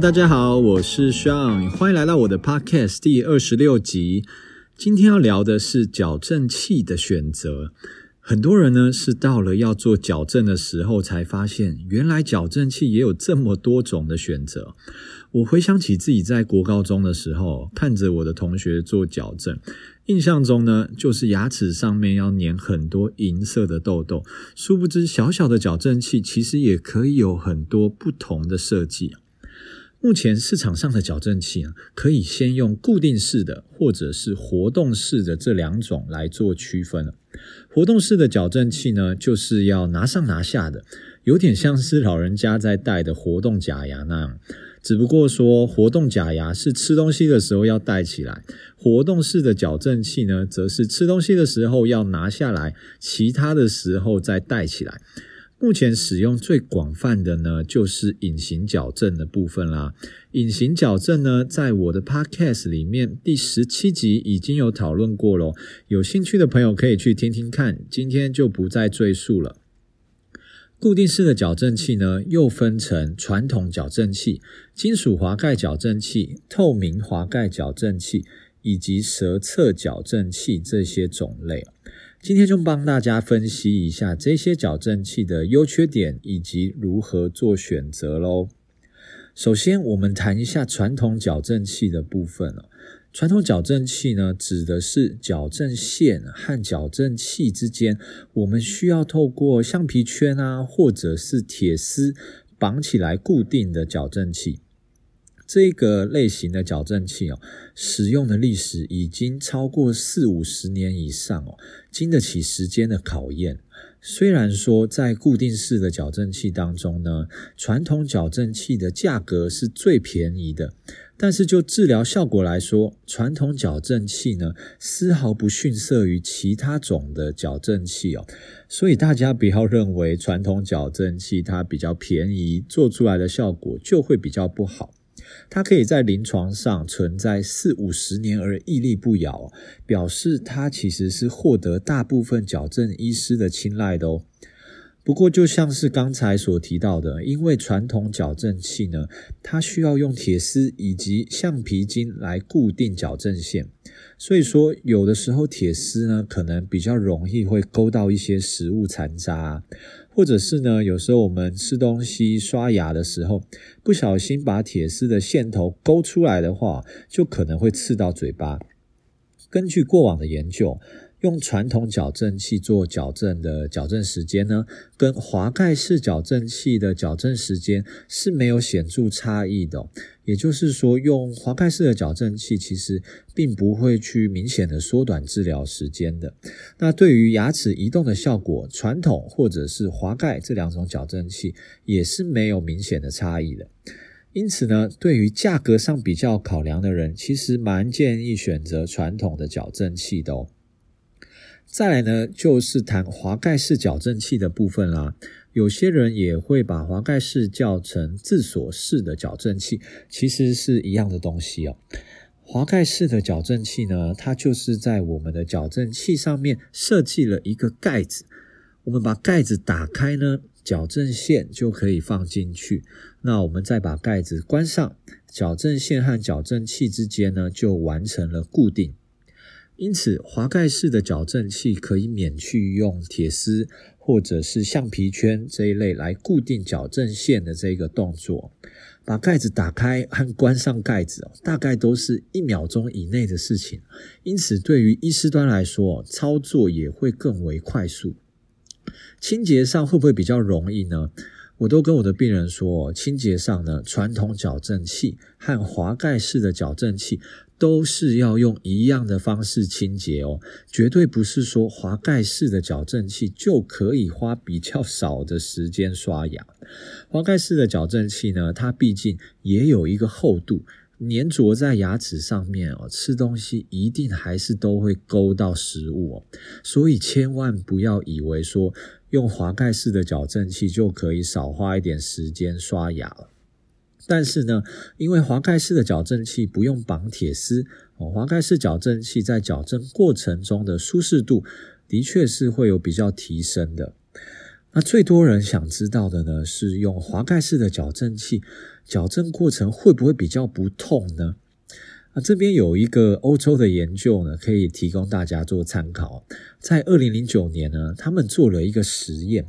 大家好，我是 Sean，欢迎来到我的 Podcast 第二十六集。今天要聊的是矫正器的选择。很多人呢是到了要做矫正的时候，才发现原来矫正器也有这么多种的选择。我回想起自己在国高中的时候，看着我的同学做矫正，印象中呢就是牙齿上面要粘很多银色的豆豆。殊不知，小小的矫正器其实也可以有很多不同的设计。目前市场上的矫正器啊，可以先用固定式的或者是活动式的这两种来做区分。活动式的矫正器呢，就是要拿上拿下的，有点像是老人家在戴的活动假牙那样。只不过说，活动假牙是吃东西的时候要戴起来，活动式的矫正器呢，则是吃东西的时候要拿下来，其他的时候再戴起来。目前使用最广泛的呢，就是隐形矫正的部分啦。隐形矫正呢，在我的 Podcast 里面第十七集已经有讨论过咯，有兴趣的朋友可以去听听看，今天就不再赘述了。固定式的矫正器呢，又分成传统矫正器、金属滑盖矫正器、透明滑盖矫正器以及舌侧矫正器这些种类。今天就帮大家分析一下这些矫正器的优缺点以及如何做选择喽。首先，我们谈一下传统矫正器的部分。传统矫正器呢，指的是矫正线和矫正器之间，我们需要透过橡皮圈啊，或者是铁丝绑起来固定的矫正器。这个类型的矫正器哦，使用的历史已经超过四五十年以上哦，经得起时间的考验。虽然说在固定式的矫正器当中呢，传统矫正器的价格是最便宜的，但是就治疗效果来说，传统矫正器呢，丝毫不逊色于其他种的矫正器哦。所以大家不要认为传统矫正器它比较便宜，做出来的效果就会比较不好。它可以在临床上存在四五十年而屹立不摇，表示它其实是获得大部分矫正医师的青睐的哦。不过，就像是刚才所提到的，因为传统矫正器呢，它需要用铁丝以及橡皮筋来固定矫正线，所以说有的时候铁丝呢，可能比较容易会勾到一些食物残渣。或者是呢，有时候我们吃东西、刷牙的时候，不小心把铁丝的线头勾出来的话，就可能会刺到嘴巴。根据过往的研究，用传统矫正器做矫正的矫正时间呢，跟滑盖式矫正器的矫正时间是没有显著差异的。也就是说，用滑盖式的矫正器其实并不会去明显的缩短治疗时间的。那对于牙齿移动的效果，传统或者是滑盖这两种矫正器也是没有明显的差异的。因此呢，对于价格上比较考量的人，其实蛮建议选择传统的矫正器的哦。再来呢，就是谈滑盖式矫正器的部分啦。有些人也会把滑盖式叫成自锁式的矫正器，其实是一样的东西哦。滑盖式的矫正器呢，它就是在我们的矫正器上面设计了一个盖子，我们把盖子打开呢，矫正线就可以放进去。那我们再把盖子关上，矫正线和矫正器之间呢，就完成了固定。因此，滑盖式的矫正器可以免去用铁丝或者是橡皮圈这一类来固定矫正线的这个动作。把盖子打开和关上盖子，大概都是一秒钟以内的事情。因此，对于医师端来说，操作也会更为快速。清洁上会不会比较容易呢？我都跟我的病人说，清洁上呢，传统矫正器和滑盖式的矫正器。都是要用一样的方式清洁哦，绝对不是说滑盖式的矫正器就可以花比较少的时间刷牙。滑盖式的矫正器呢，它毕竟也有一个厚度，粘着在牙齿上面哦，吃东西一定还是都会勾到食物哦，所以千万不要以为说用滑盖式的矫正器就可以少花一点时间刷牙了。但是呢，因为滑盖式的矫正器不用绑铁丝，哦，滑盖式矫正器在矫正过程中的舒适度的确是会有比较提升的。那最多人想知道的呢，是用滑盖式的矫正器，矫正过程会不会比较不痛呢？那这边有一个欧洲的研究呢，可以提供大家做参考。在二零零九年呢，他们做了一个实验，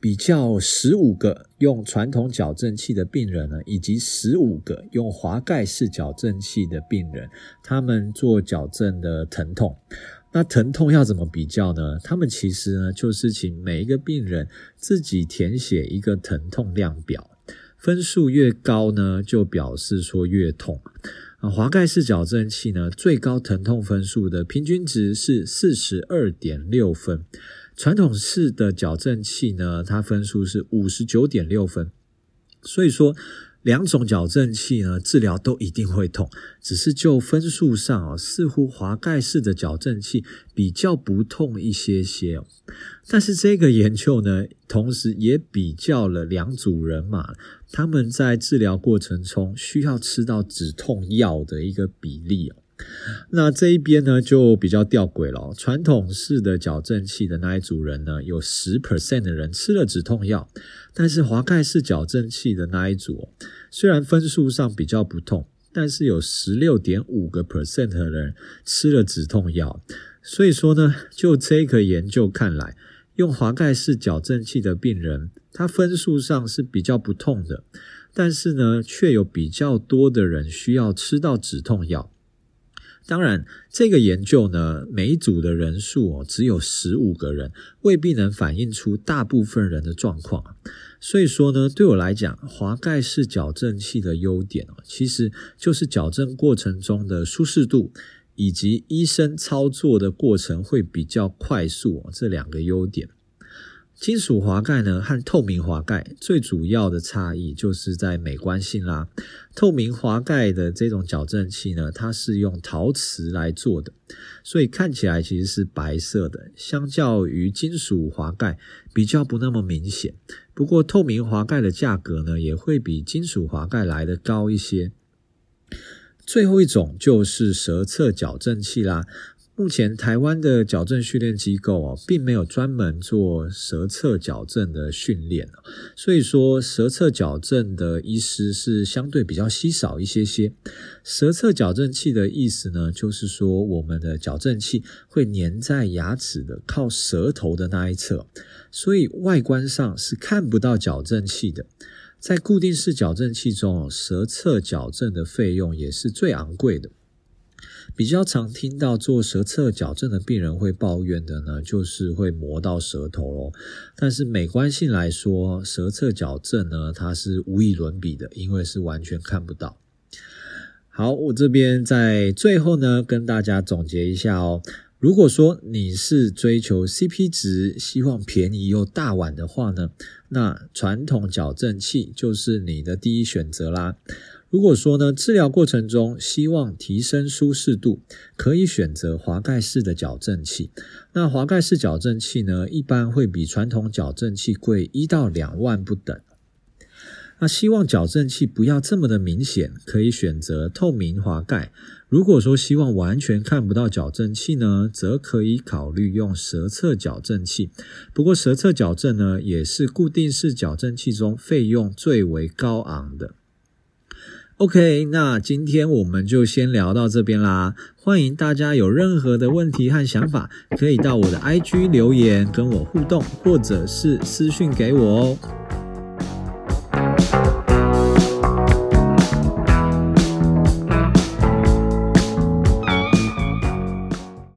比较十五个用传统矫正器的病人呢，以及十五个用滑盖式矫正器的病人，他们做矫正的疼痛。那疼痛要怎么比较呢？他们其实呢，就是请每一个病人自己填写一个疼痛量表，分数越高呢，就表示说越痛。啊，滑盖式矫正器呢，最高疼痛分数的平均值是四十二点六分，传统式的矫正器呢，它分数是五十九点六分，所以说。两种矫正器呢，治疗都一定会痛，只是就分数上啊，似乎滑盖式的矫正器比较不痛一些些哦。但是这个研究呢，同时也比较了两组人马，他们在治疗过程中需要吃到止痛药的一个比例哦。那这一边呢，就比较吊诡了。传统式的矫正器的那一组人呢，有十 percent 的人吃了止痛药，但是滑盖式矫正器的那一组，虽然分数上比较不痛，但是有十六点五个 percent 的人吃了止痛药。所以说呢，就这个研究看来，用滑盖式矫正器的病人，他分数上是比较不痛的，但是呢，却有比较多的人需要吃到止痛药。当然，这个研究呢，每一组的人数哦，只有十五个人，未必能反映出大部分人的状况。所以说呢，对我来讲，滑盖式矫正器的优点哦，其实就是矫正过程中的舒适度，以及医生操作的过程会比较快速哦，这两个优点。金属滑盖呢和透明滑盖最主要的差异就是在美观性啦。透明滑盖的这种矫正器呢，它是用陶瓷来做的，所以看起来其实是白色的，相较于金属滑盖比较不那么明显。不过透明滑盖的价格呢，也会比金属滑盖来得高一些。最后一种就是舌侧矫正器啦。目前台湾的矫正训练机构哦，并没有专门做舌侧矫正的训练，所以说舌侧矫正的医师是相对比较稀少一些些。舌侧矫正器的意思呢，就是说我们的矫正器会粘在牙齿的靠舌头的那一侧，所以外观上是看不到矫正器的。在固定式矫正器中，舌侧矫正的费用也是最昂贵的。比较常听到做舌侧矫正的病人会抱怨的呢，就是会磨到舌头咯。但是美观性来说，舌侧矫正呢，它是无与伦比的，因为是完全看不到。好，我这边在最后呢，跟大家总结一下哦。如果说你是追求 CP 值，希望便宜又大碗的话呢，那传统矫正器就是你的第一选择啦。如果说呢，治疗过程中希望提升舒适度，可以选择滑盖式的矫正器。那滑盖式矫正器呢，一般会比传统矫正器贵一到两万不等。那希望矫正器不要这么的明显，可以选择透明滑盖。如果说希望完全看不到矫正器呢，则可以考虑用舌侧矫正器。不过舌侧矫正呢，也是固定式矫正器中费用最为高昂的。OK，那今天我们就先聊到这边啦。欢迎大家有任何的问题和想法，可以到我的 IG 留言跟我互动，或者是私讯给我哦。